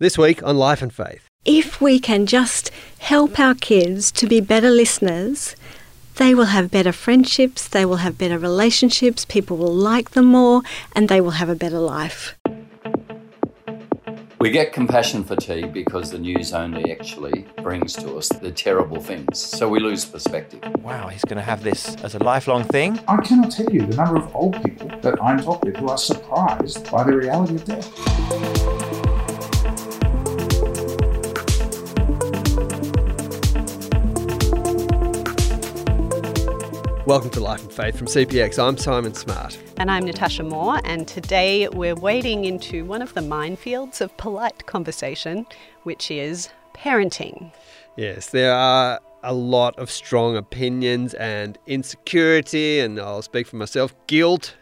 This week on Life and Faith. If we can just help our kids to be better listeners, they will have better friendships, they will have better relationships, people will like them more, and they will have a better life. We get compassion fatigue because the news only actually brings to us the terrible things. So we lose perspective. Wow, he's going to have this as a lifelong thing. I cannot tell you the number of old people that I'm talking with who are surprised by the reality of death. Welcome to Life and Faith from CPX. I'm Simon Smart. And I'm Natasha Moore, and today we're wading into one of the minefields of polite conversation, which is parenting. Yes, there are a lot of strong opinions and insecurity, and I'll speak for myself, guilt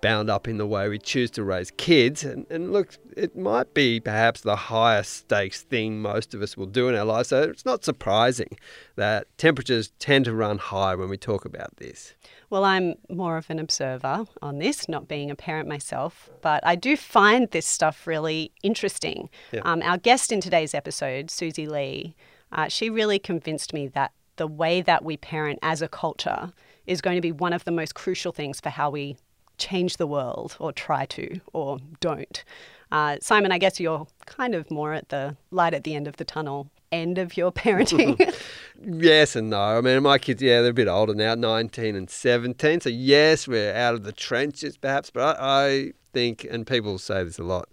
bound up in the way we choose to raise kids. And, and look, it might be perhaps the highest stakes thing most of us will do in our lives. So it's not surprising that temperatures tend to run high when we talk about this. Well, I'm more of an observer on this, not being a parent myself, but I do find this stuff really interesting. Yeah. Um, our guest in today's episode, Susie Lee, uh, she really convinced me that the way that we parent as a culture is going to be one of the most crucial things for how we change the world or try to or don't. Uh, Simon, I guess you're kind of more at the light at the end of the tunnel end of your parenting. Yes and no. I mean, my kids, yeah, they're a bit older now, 19 and 17. So, yes, we're out of the trenches perhaps, but I, I think, and people say this a lot,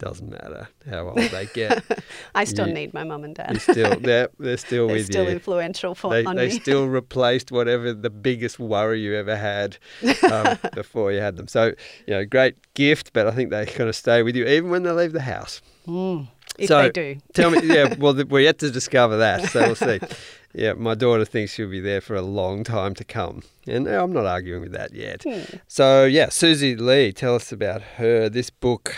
doesn't matter how old they get. I still You- need my mum and dad. Still, they're, they're still They're with still you. influential for they, on they me. still replaced whatever the biggest worry you ever had um, before you had them. So, you know, great gift, but I think they're going to stay with you even when they leave the house. if so- they do. Tell me, yeah, well, we're yet to discover that, so we'll see. Yeah, my daughter thinks she'll be there for a long time to come, and I'm not arguing with that yet. So, yeah, Susie Lee, tell us about her. This book,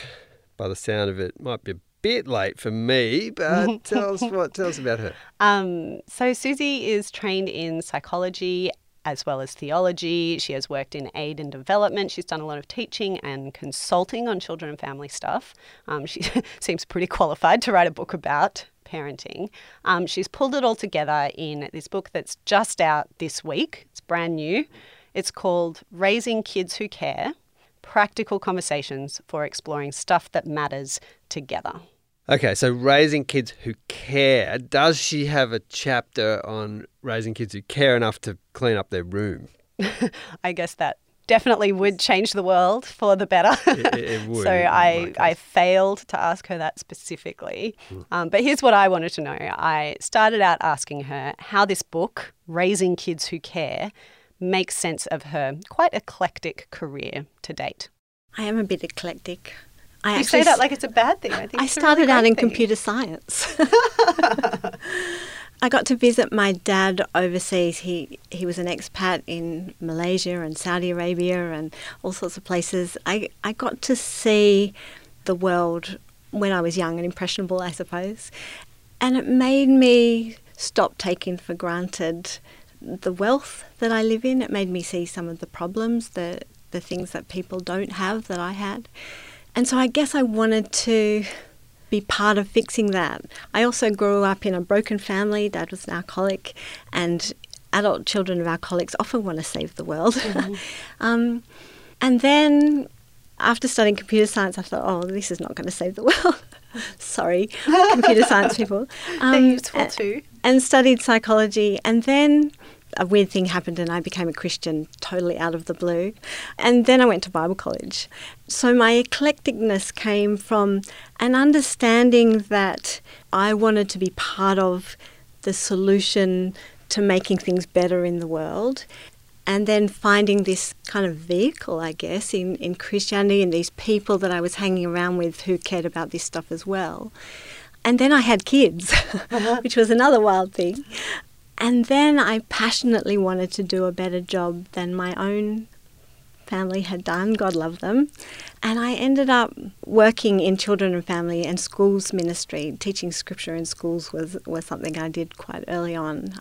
by the sound of it, might be a bit late for me, but tell us what. Tell us about her. Um, so Susie is trained in psychology as well as theology. She has worked in aid and development. She's done a lot of teaching and consulting on children and family stuff. Um, she seems pretty qualified to write a book about parenting. Um, she's pulled it all together in this book that's just out this week. It's brand new. It's called Raising Kids Who Care Practical Conversations for Exploring Stuff That Matters Together. Okay, so raising kids who care. Does she have a chapter on raising kids who care enough to clean up their room? I guess that definitely would change the world for the better. It- it would, so I, I failed to ask her that specifically. Hmm. Um, but here's what I wanted to know. I started out asking her how this book, Raising Kids Who Care, makes sense of her quite eclectic career to date. I am a bit eclectic. I You say that like it's a bad thing. I think I a really started out in thing. computer science. I got to visit my dad overseas. He he was an expat in Malaysia and Saudi Arabia and all sorts of places. I, I got to see the world when I was young and impressionable, I suppose. And it made me stop taking for granted the wealth that I live in. It made me see some of the problems, the the things that people don't have that I had. And so I guess I wanted to be part of fixing that. I also grew up in a broken family. Dad was an alcoholic, and adult children of alcoholics often want to save the world. um, and then after studying computer science, I thought, oh, this is not going to save the world. Sorry, computer science people. They're Um, useful too. and studied psychology. And then a weird thing happened, and I became a Christian totally out of the blue. And then I went to Bible college. So my eclecticness came from an understanding that I wanted to be part of the solution to making things better in the world. And then finding this kind of vehicle, I guess, in, in Christianity and these people that I was hanging around with who cared about this stuff as well. And then I had kids, uh-huh. which was another wild thing. And then I passionately wanted to do a better job than my own family had done. God love them. And I ended up working in children and family and schools ministry. Teaching scripture in schools was, was something I did quite early on.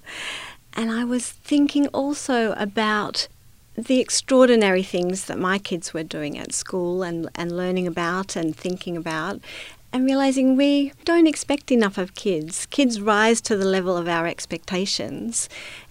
And I was thinking also about the extraordinary things that my kids were doing at school and, and learning about and thinking about. and realizing we don't expect enough of kids. Kids rise to the level of our expectations.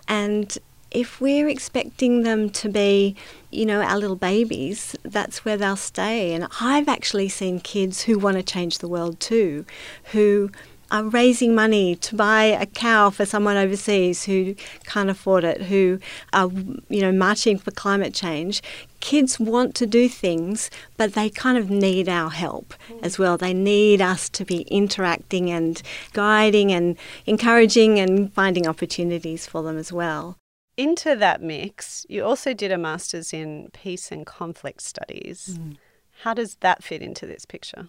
And if we're expecting them to be, you know, our little babies, that's where they'll stay. And I've actually seen kids who want to change the world too, who are raising money to buy a cow for someone overseas who can't afford it, who are, you know, marching for climate change. Kids want to do things, but they kind of need our help as well. They need us to be interacting and guiding and encouraging and finding opportunities for them as well into that mix, you also did a master's in peace and conflict studies. Mm. How does that fit into this picture?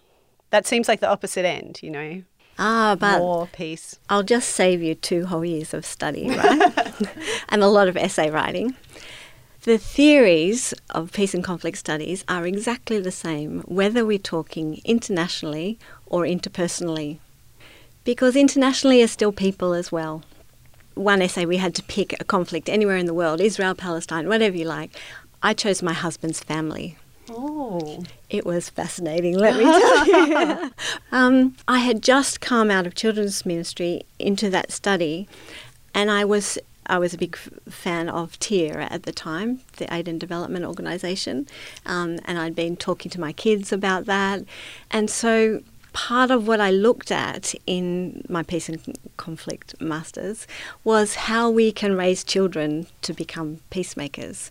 That seems like the opposite end, you know. Ah, but more peace. I'll just save you two whole years of study, right? and a lot of essay writing. The theories of peace and conflict studies are exactly the same, whether we're talking internationally or interpersonally, because internationally are still people as well one essay we had to pick a conflict anywhere in the world, Israel, Palestine, whatever you like. I chose my husband's family. Oh. It was fascinating, let me tell you. um, I had just come out of children's ministry into that study, and I was I was a big f- fan of TEAR at the time, the Aid and Development Organisation, um, and I'd been talking to my kids about that. And so part of what I looked at in my peace and conflict masters was how we can raise children to become peacemakers.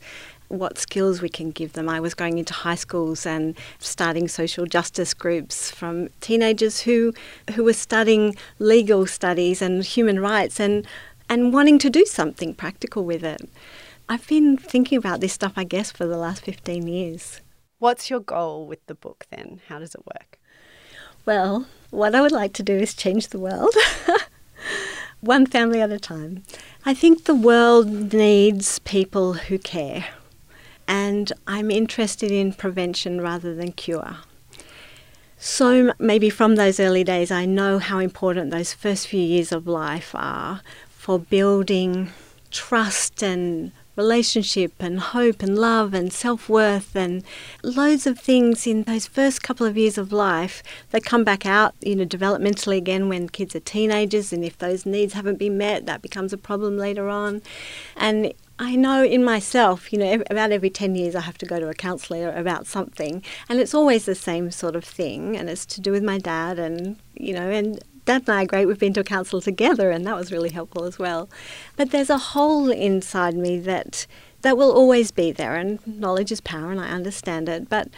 What skills we can give them. I was going into high schools and starting social justice groups from teenagers who who were studying legal studies and human rights and and wanting to do something practical with it. I've been thinking about this stuff, I guess, for the last 15 years. What's your goal with the book then? How does it work? Well, what I would like to do is change the world. One family at a time. I think the world needs people who care. And I'm interested in prevention rather than cure. So maybe from those early days, I know how important those first few years of life are for building trust and relationship and hope and love and self worth and loads of things in those first couple of years of life that come back out, you know, developmentally again when kids are teenagers. And if those needs haven't been met, that becomes a problem later on. And I know in myself, you know, about every 10 years I have to go to a counsellor about something, and it's always the same sort of thing, and it's to do with my dad, and, you know, and Dad and I are great. We've been to a counsellor together, and that was really helpful as well. But there's a hole inside me that that will always be there, and knowledge is power, and I understand it. But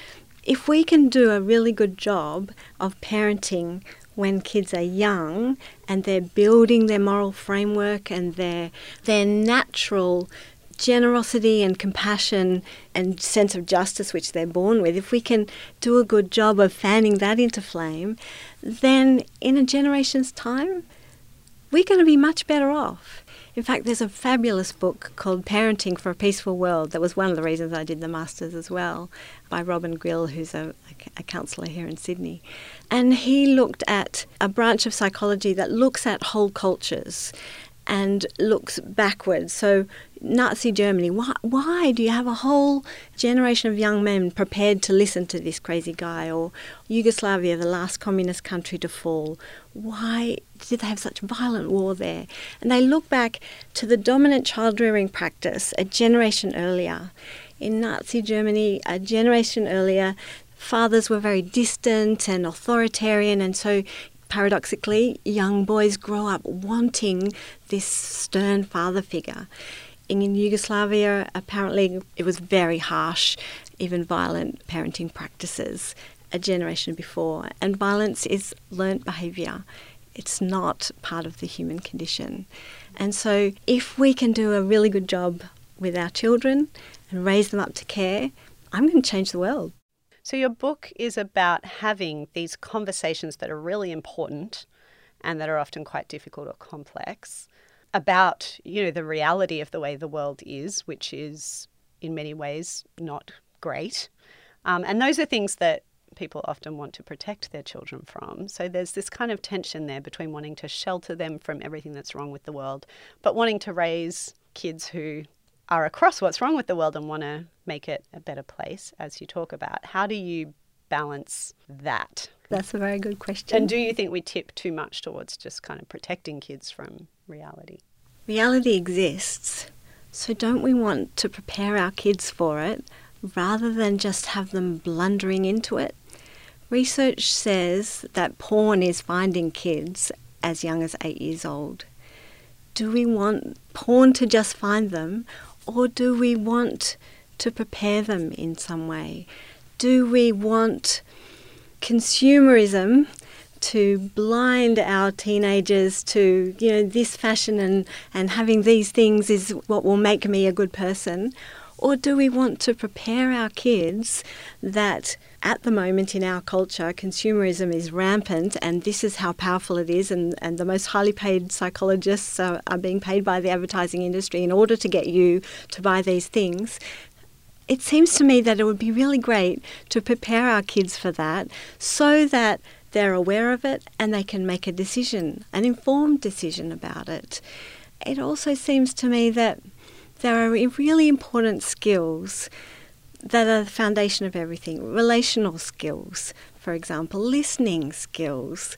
if we can do a really good job of parenting when kids are young and they're building their moral framework and their their natural generosity and compassion and sense of justice which they're born with, if we can do a good job of fanning that into flame, then in a generation's time, we're going to be much better off. In fact, there's a fabulous book called Parenting for a Peaceful World. That was one of the reasons I did the Masters as well, by Robin Grille, who's a, a counsellor here in Sydney. And he looked at a branch of psychology that looks at whole cultures and looks backwards. So, Nazi Germany, why, why do you have a whole generation of young men prepared to listen to this crazy guy? Or Yugoslavia, the last communist country to fall, why did they have such violent war there? And they look back to the dominant child rearing practice a generation earlier. In Nazi Germany, a generation earlier, fathers were very distant and authoritarian, and so paradoxically, young boys grow up wanting this stern father figure. In Yugoslavia, apparently, it was very harsh, even violent parenting practices a generation before. And violence is learnt behaviour, it's not part of the human condition. And so, if we can do a really good job with our children and raise them up to care, I'm going to change the world. So, your book is about having these conversations that are really important and that are often quite difficult or complex about, you know, the reality of the way the world is, which is in many ways not great. Um, and those are things that people often want to protect their children from. So there's this kind of tension there between wanting to shelter them from everything that's wrong with the world, but wanting to raise kids who are across what's wrong with the world and want to make it a better place, as you talk about. How do you balance that? That's a very good question. And do you think we tip too much towards just kind of protecting kids from reality? Reality exists, so don't we want to prepare our kids for it rather than just have them blundering into it? Research says that porn is finding kids as young as eight years old. Do we want porn to just find them, or do we want to prepare them in some way? Do we want consumerism to blind our teenagers to you know this fashion and and having these things is what will make me a good person or do we want to prepare our kids that at the moment in our culture, consumerism is rampant, and this is how powerful it is, and, and the most highly paid psychologists are, are being paid by the advertising industry in order to get you to buy these things. It seems to me that it would be really great to prepare our kids for that so that they're aware of it and they can make a decision, an informed decision about it. It also seems to me that there are really important skills that are the foundation of everything relational skills, for example, listening skills.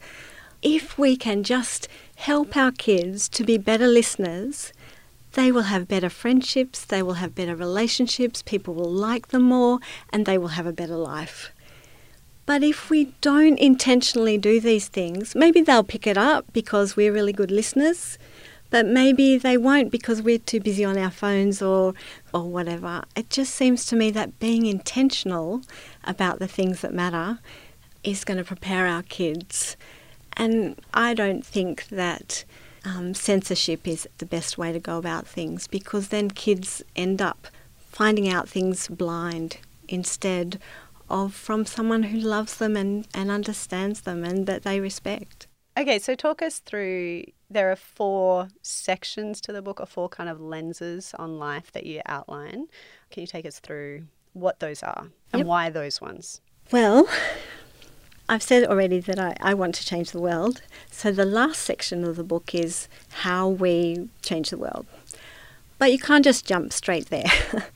If we can just help our kids to be better listeners, they will have better friendships, they will have better relationships, people will like them more, and they will have a better life. But if we don't intentionally do these things, maybe they'll pick it up because we're really good listeners, but maybe they won't because we're too busy on our phones or or whatever. It just seems to me that being intentional about the things that matter is going to prepare our kids. And I don't think that um, censorship is the best way to go about things because then kids end up finding out things blind instead of from someone who loves them and, and understands them and that they respect. Okay, so talk us through. There are four sections to the book, or four kind of lenses on life that you outline. Can you take us through what those are and Yep. why those ones? Well, I've said already that I, I want to change the world. So the last section of the book is how we change the world. But you can't just jump straight there.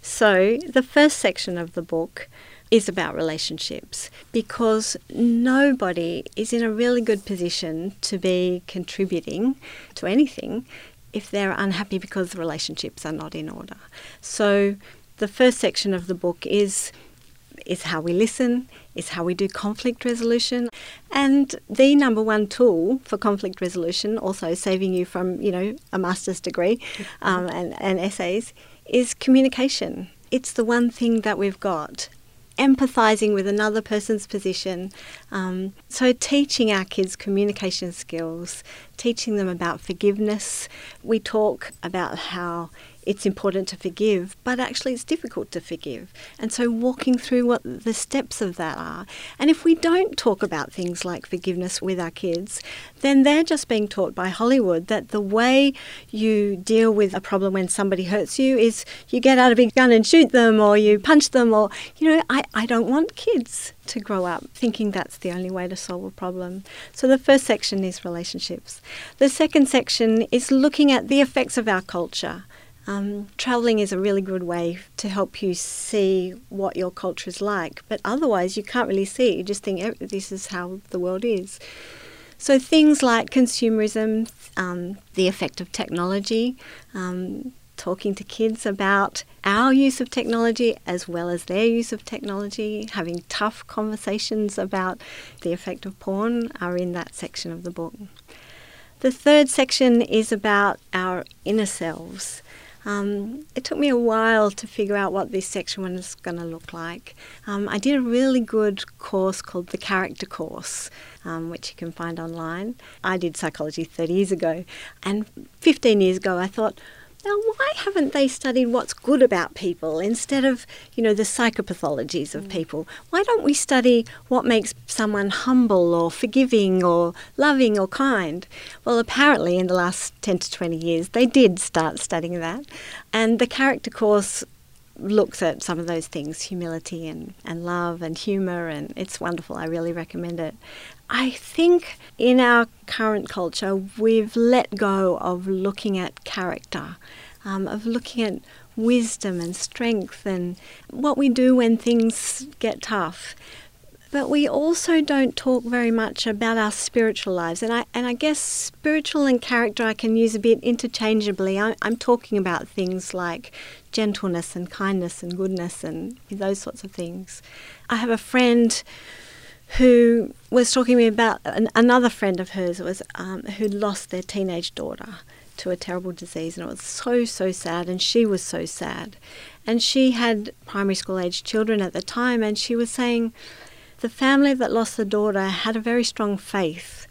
so the first section of the book is about relationships because nobody is in a really good position to be contributing to anything if they're unhappy because the relationships are not in order. So the first section of the book is is how we listen, is how we do conflict resolution. And the number one tool for conflict resolution, also saving you from, you know, a master's degree um, and, and essays, is communication. It's the one thing that we've got. Empathizing with another person's position. Um, so, teaching our kids communication skills, teaching them about forgiveness. We talk about how it's important to forgive, but actually it's difficult to forgive. And so walking through what the steps of that are. And if we don't talk about things like forgiveness with our kids, then they're just being taught by Hollywood that the way you deal with a problem when somebody hurts you is you get out a big gun and shoot them or you punch them or, you know, I, I don't want kids to grow up thinking that's the only way to solve a problem. So the first section is relationships. The second section is looking at the effects of our culture. Um, traveling is a really good way to help you see what your culture is like, but otherwise you can't really see it. You just think "Eh, this is how the world is. So things like consumerism, um, the effect of technology, um, talking to kids about our use of technology as well as their use of technology, having tough conversations about the effect of porn are in that section of the book. The third section is about our inner selves. Um, it took me a while to figure out what this section was going to look like. Um, I did a really good course called the Character Course, um, which you can find online. I did psychology 30 years ago, and 15 years ago I thought, now why haven't they studied what's good about people instead of, you know, the psychopathologies of mm. people? Why don't we study what makes someone humble or forgiving or loving or kind? Well, apparently in the last 10 to 20 years they did start studying that. And the character course looks at some of those things humility and, and love and humour, and it's wonderful. I really recommend it. I think in our current culture, we've let go of looking at character, um, of looking at wisdom and strength and what we do when things get tough. but we also don't talk very much about our spiritual lives. And I, and I guess spiritual and character I can use a bit interchangeably. I, I'm talking about things like gentleness and kindness and goodness and those sorts of things. I have a friend who was talking to me about an, another friend of hers was um, who lost their teenage daughter to a terrible disease, and it was so so sad, and she was so sad, and she had primary school age children at the time, and she was saying the family that lost the daughter had a very strong faith.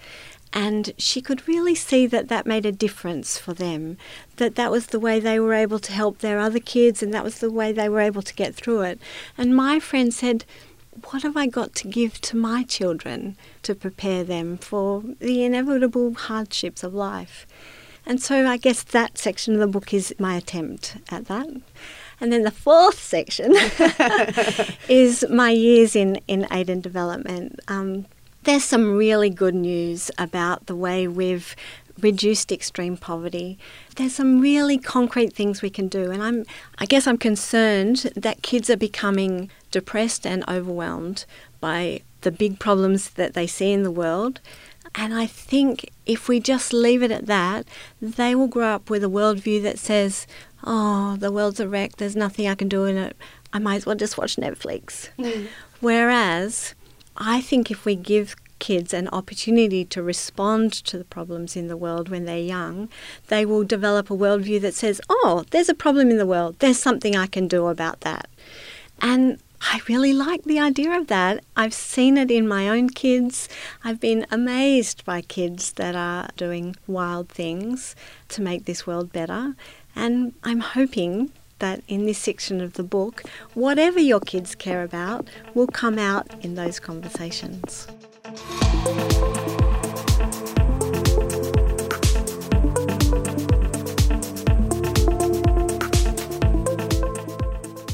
And she could really see that that made a difference for them, that that was the way they were able to help their other kids, and that was the way they were able to get through it. And my friend said, what have I got to give to my children to prepare them for the inevitable hardships of life? And so I guess that section of the book is my attempt at that. And then the fourth section is my years in, in aid and development. Um, there's some really good news about the way we've reduced extreme poverty. There's some really concrete things we can do, and I'm I guess I'm concerned that kids are becoming depressed and overwhelmed by the big problems that they see in the world. And I think if we just leave it at that, they will grow up with a worldview that says, oh, the world's a wreck, there's nothing I can do in it, I might as well just watch Netflix. Mm. Whereas I think if we give kids an opportunity to respond to the problems in the world when they're young, they will develop a worldview that says, oh, there's a problem in the world, there's something I can do about that. And I really like the idea of that. I've seen it in my own kids. I've been amazed by kids that are doing wild things to make this world better. And I'm hoping that in this section of the book, whatever your kids care about will come out in those conversations.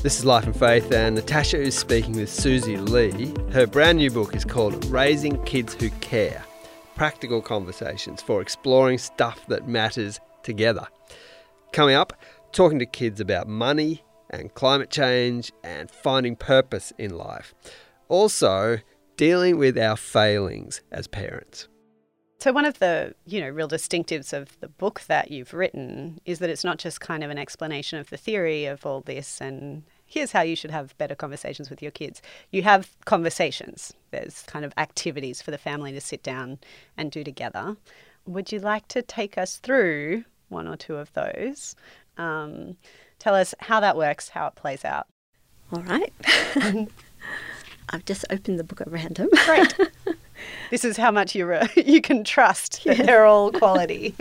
This is Life and Faith, and Natasha is speaking with Susie Lee. Her brand new book is called Raising Kids Who Care Practical Conversations for Exploring Stuff That Matters Together. Coming up, talking to kids about money and climate change and finding purpose in life. Also, dealing with our failings as parents. So one of the, you know, real distinctives of the book that you've written is that it's not just kind of an explanation of the theory of all this and here's how you should have better conversations with your kids. You have conversations. There's kind of activities for the family to sit down and do together. Would you like to take us through one or two of those? Um, tell us how that works, how it plays out. All right. I've just opened the book at random. Great. this is how much you you can trust that they're all quality.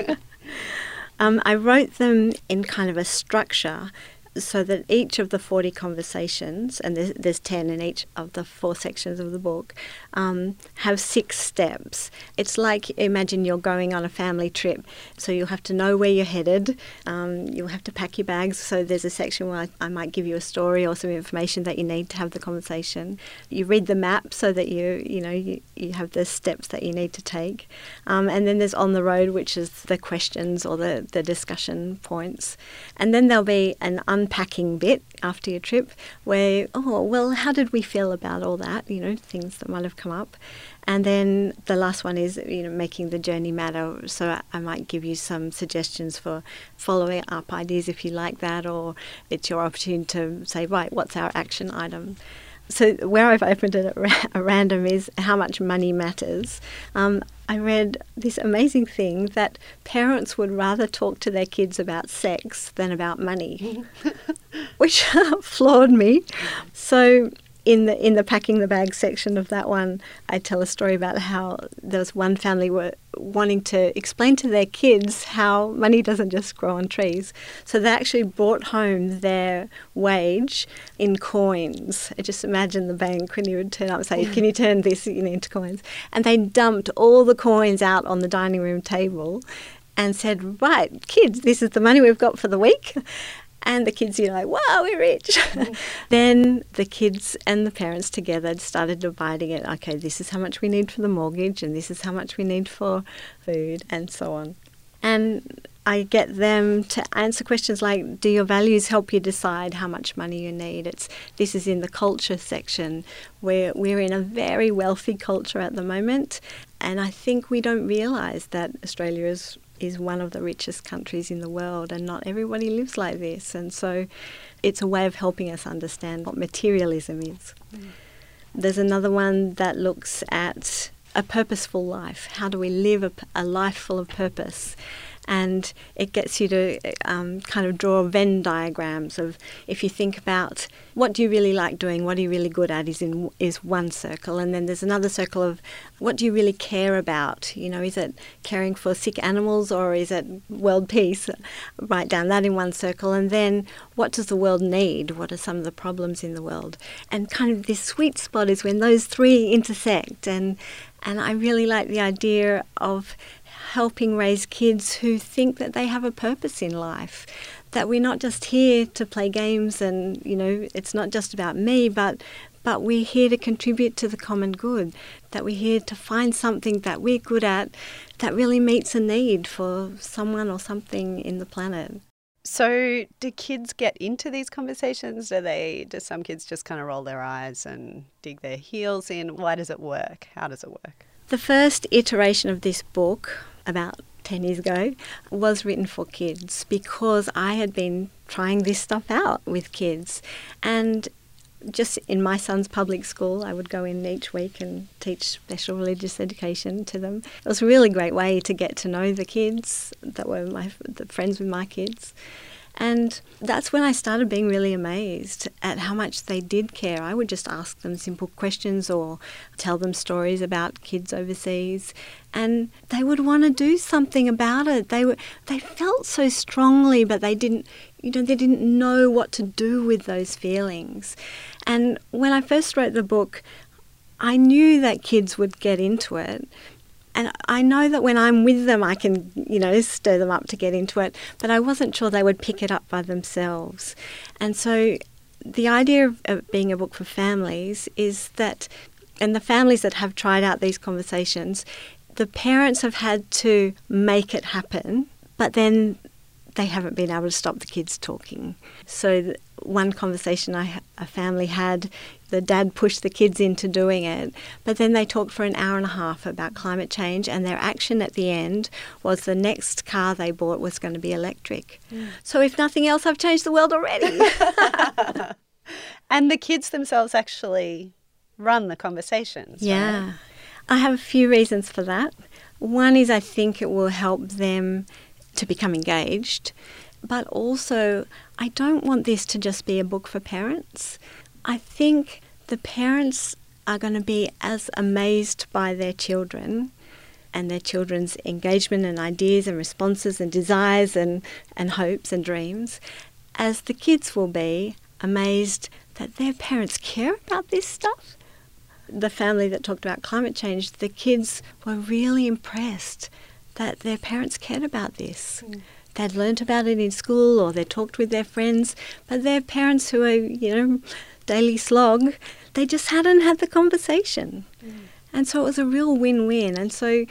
um, I wrote them in kind of a structure so that each of the 40 conversations, and there's, there's 10 in each of the four sections of the book, um, have six steps. It's like imagine you're going on a family trip, so you'll have to know where you're headed, um, you'll have to pack your bags. So there's a section where I, I, might give you a story or some information that you need to have the conversation. You read the map so that you, you know, you, you have the steps that you need to take. Um, and then there's on the road, which is the questions or the, the discussion points. And then there'll be an un unpacking bit after your trip where, oh, well, how did we feel about all that? You know, things that might have come up. And then the last one is, you know, making the journey matter. So I, I might give you some suggestions for following up ideas if you like that, or it's your opportunity to say, right, what's our action item? so where I've opened it at, ra- random is how much money matters. Um, I read this amazing thing that parents would rather talk to their kids about sex than about money, which floored me. So in the in the packing the bag section of that one, I tell a story about how there was one family were wanting to explain to their kids how money doesn't just grow on trees. So they actually brought home their wage in coins. I just imagine the bank when you would turn up and say, "Can you turn this into coins?" And they dumped all the coins out on the dining room table and said, Right, kids, this is the money we've got for the week and the kids, you know, like, wow, we're rich. Mm. then the kids and the parents together started dividing it. Okay, this is how much we need for the mortgage, and this is how much we need for food, and so on. And I get them to answer questions like, "Do your values help you decide how much money you need?" It's this is in the culture section where we're in a very wealthy culture at the moment, and I think we don't realise that Australia is is one of the richest countries in the world, and not everybody lives like this. And so, it's a way of helping us understand what materialism is. Mm. There's another one that looks at a purposeful life. How do we live a, a life full of purpose? And it gets you to um, kind of draw Venn diagrams of if you think about what do you really like doing, what are you really good at is in is one circle, and then there's another circle of what do you really care about. You know, is it caring for sick animals or is it world peace? Write down that in one circle, and then what does the world need? What are some of the problems in the world? And kind of this sweet spot is when those three intersect, and and I really like the idea of helping raise kids who think that they have a purpose in life. That we're not just here to play games and, you know, it's not just about me, but but we're here to contribute to the common good, that we're here to find something that we're good at that really meets a need for someone or something in the planet. So, do kids get into these conversations? Do they? Do some kids just kind of roll their eyes and dig their heels in? Why does it work? How does it work? The first iteration of this book about 10 years ago was written for kids because I had been trying this stuff out with kids. And just in my son's public school, I would go in each week and teach special religious education to them. It was a really great way to get to know the kids that were my the friends with my kids. And that's when I started being really amazed at how much they did care. I would just ask them simple questions or tell them stories about kids overseas, and they would want to do something about it. They were they felt so strongly, but they didn't you know they didn't know what to do with those feelings. And when I first wrote the book, I knew that kids would get into it, and I know that when I'm with them, I can, you know, stir them up to get into it, but I wasn't sure they would pick it up by themselves. And so the idea of, being a book for families is that, and the families that have tried out these conversations, the parents have had to make it happen, but then they haven't been able to stop the kids talking. So, one conversation I, a family had, the dad pushed the kids into doing it, but then they talked for an hour and a half about climate change, and their action at the end was the next car they bought was going to be electric. Mm. So, if nothing else, I've changed the world already. and the kids themselves actually run the conversations. Yeah. Right? I have a few reasons for that. One is I think it will help them to become engaged, but also I don't want this to just be a book for parents. I think the parents are going to be as amazed by their children and their children's engagement and ideas and responses and desires and, and hopes and dreams as the kids will be amazed that their parents care about this stuff. The family that talked about climate change, the kids were really impressed that their parents cared about this. Mm. They'd learnt about it in school or they talked with their friends, but their parents who are, you know, daily slog, they just hadn't had the conversation. Mm. And so it was a real win win. And so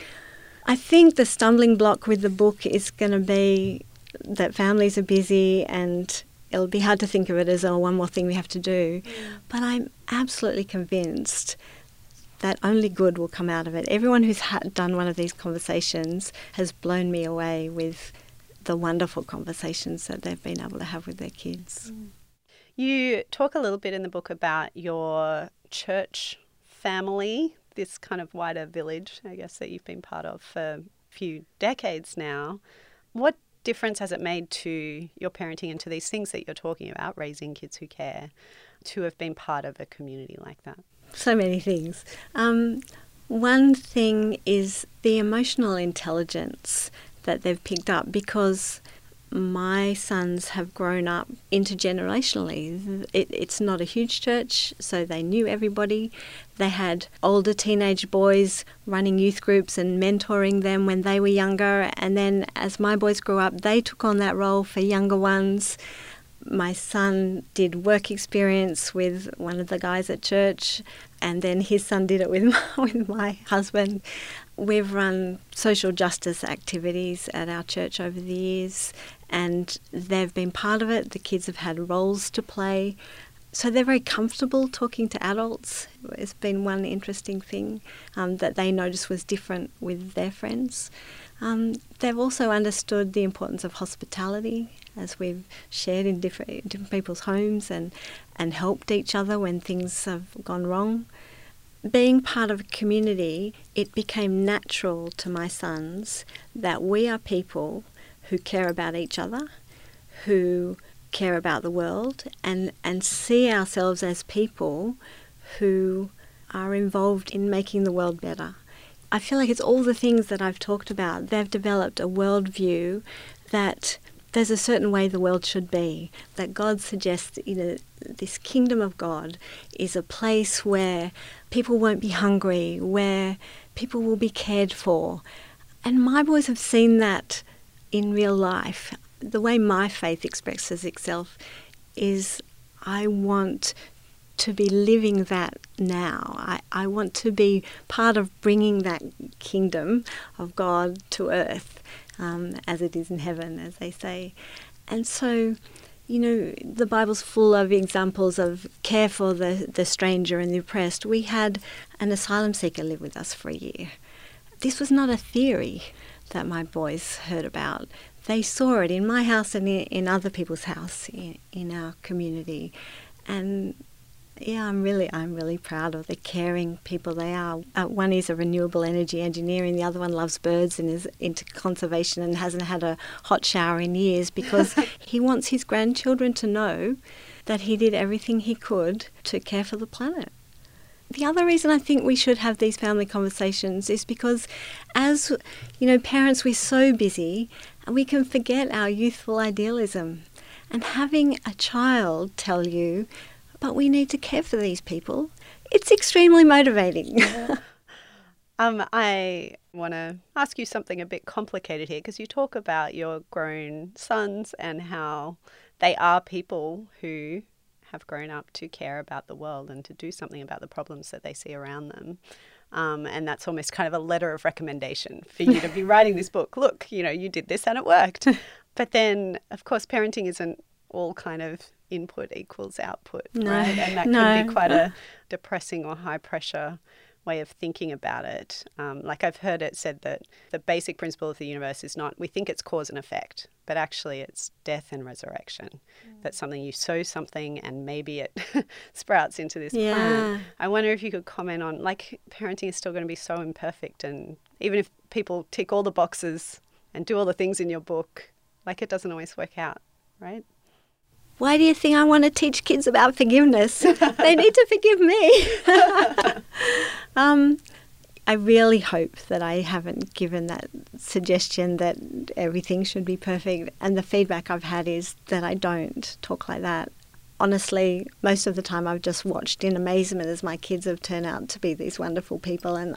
I think the stumbling block with the book is going to be that families are busy and it'll be hard to think of it as, oh, one more thing we have to do. Mm. But I'm absolutely convinced that only good will come out of it. Everyone who's done one of these conversations has blown me away with the wonderful conversations that they've been able to have with their kids. Mm. You talk a little bit in the book about your church family, this kind of wider village, I guess, that you've been part of for a few decades now. What difference has it made to your parenting and to these things that you're talking about, raising kids who care, to have been part of a community like that? so many things. Um, one thing is the emotional intelligence that they've picked up because my sons have grown up intergenerationally. It, it's not a huge church, so they knew everybody. They had older teenage boys running youth groups and mentoring them when they were younger. And then as my boys grew up, they took on that role for younger ones my son did work experience with one of the guys at church, and then his son did it with my, with my husband. We've run social justice activities at our church over the years, and they've been part of it. The kids have had roles to play. So they're very comfortable talking to adults. It's been one interesting thing um, that they noticed was different with their friends. Um, they've also understood the importance of hospitality as we've shared in different, different people's homes and, and helped each other when things have gone wrong. Being part of a community, it became natural to my sons that we are people who care about each other, who care about the world, and, and see ourselves as people who are involved in making the world better. I feel like it's all the things that I've talked about. They've developed a worldview that there's a certain way the world should be. That God suggests, you know, this kingdom of God is a place where people won't be hungry, where people will be cared for. And my boys have seen that in real life. The way my faith expresses itself is I want to be living that now. I, I want to be part of bringing that kingdom of God to earth um, as it is in heaven, as they say. And so, you know, the Bible's full of examples of care for the, the stranger and the oppressed. We had an asylum seeker live with us for a year. This was not a theory that my boys heard about. They saw it in my house and in other people's house in, in our community. And yeah, I'm really, I'm really proud of the caring people they are. Uh, one is a renewable energy engineer, and the other one loves birds and is into conservation and hasn't had a hot shower in years because he wants his grandchildren to know that he did everything he could to care for the planet. The other reason I think we should have these family conversations is because, as you know, parents, we're so busy and we can forget our youthful idealism. And having a child tell you but we need to care for these people. It's extremely motivating. um, I want to ask you something a bit complicated here because you talk about your grown sons and how they are people who have grown up to care about the world and to do something about the problems that they see around them. Um, and that's almost kind of a letter of recommendation for you to be writing this book. Look, you know, you did this and it worked. But then, of course, parenting isn't all kind of input equals output, no, right? And that no. can be quite a depressing or high pressure way of thinking about it. Um, like I've heard it said that the basic principle of the universe is not, we think it's cause and effect, but actually it's death and resurrection. Mm. That something, you sow something and maybe it sprouts into this yeah. plant. I wonder if you could comment on, like, parenting is still going to be so imperfect. And even if people tick all the boxes and do all the things in your book, like, it doesn't always work out, right? Why do you think I want to teach kids about forgiveness? they need to forgive me. um, I really hope that I haven't given that suggestion that everything should be perfect. And the feedback I've had is that I don't talk like that. Honestly, most of the time I've just watched in amazement as my kids have turned out to be these wonderful people. And,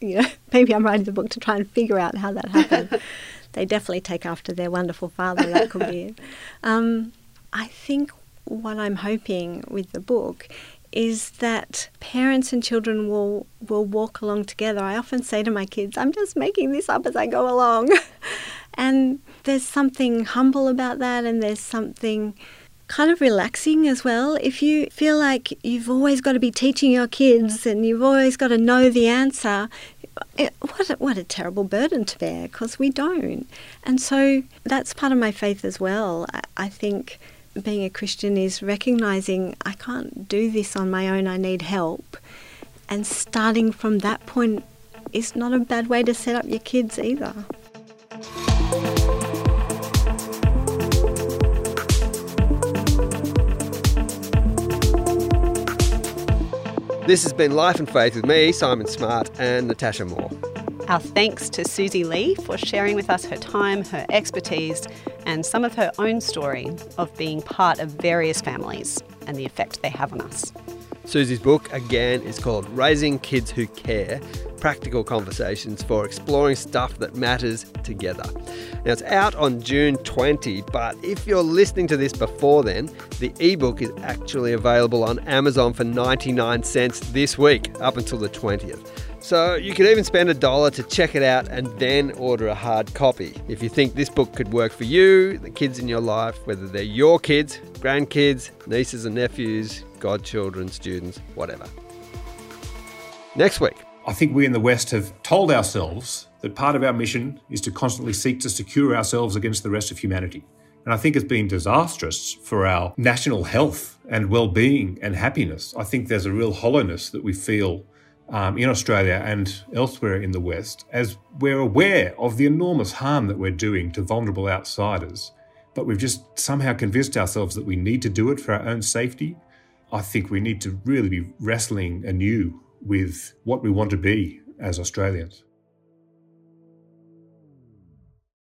you know, maybe I'm writing the book to try and figure out how that happened. they definitely take after their wonderful father. That could be it. Um, I think what I'm hoping with the book is that parents and children will will walk along together. I often say to my kids, I'm just making this up as I go along. and there's something humble about that and there's something kind of relaxing as well. If you feel like you've always got to be teaching your kids and you've always got to know the answer, it, what a, what a terrible burden to bear because we don't. And so that's part of my faith as well. I, I think being a Christian is recognizing I can't do this on my own, I need help. And starting from that point is not a bad way to set up your kids either. This has been Life and Faith with me, Simon Smart, and Natasha Moore. Our thanks to Susie Lee for sharing with us her time, her expertise, and some of her own story of being part of various families and the effect they have on us. Susie's book, again, is called Raising Kids Who Care Practical Conversations for Exploring Stuff That Matters Together. Now, it's out on June 20, but if you're listening to this before then, the ebook is actually available on Amazon for 99 cents this week, up until the 20th. So you could even spend a dollar to check it out and then order a hard copy. If you think this book could work for you, the kids in your life, whether they're your kids, grandkids, nieces and nephews, godchildren, students, whatever. Next week. I think we in the West have told ourselves that part of our mission is to constantly seek to secure ourselves against the rest of humanity. And I think it's been disastrous for our national health and well being and happiness. I think there's a real hollowness that we feel um, in Australia and elsewhere in the West as we're aware of the enormous harm that we're doing to vulnerable outsiders. But we've just somehow convinced ourselves that we need to do it for our own safety. I think we need to really be wrestling anew with what we want to be as Australians.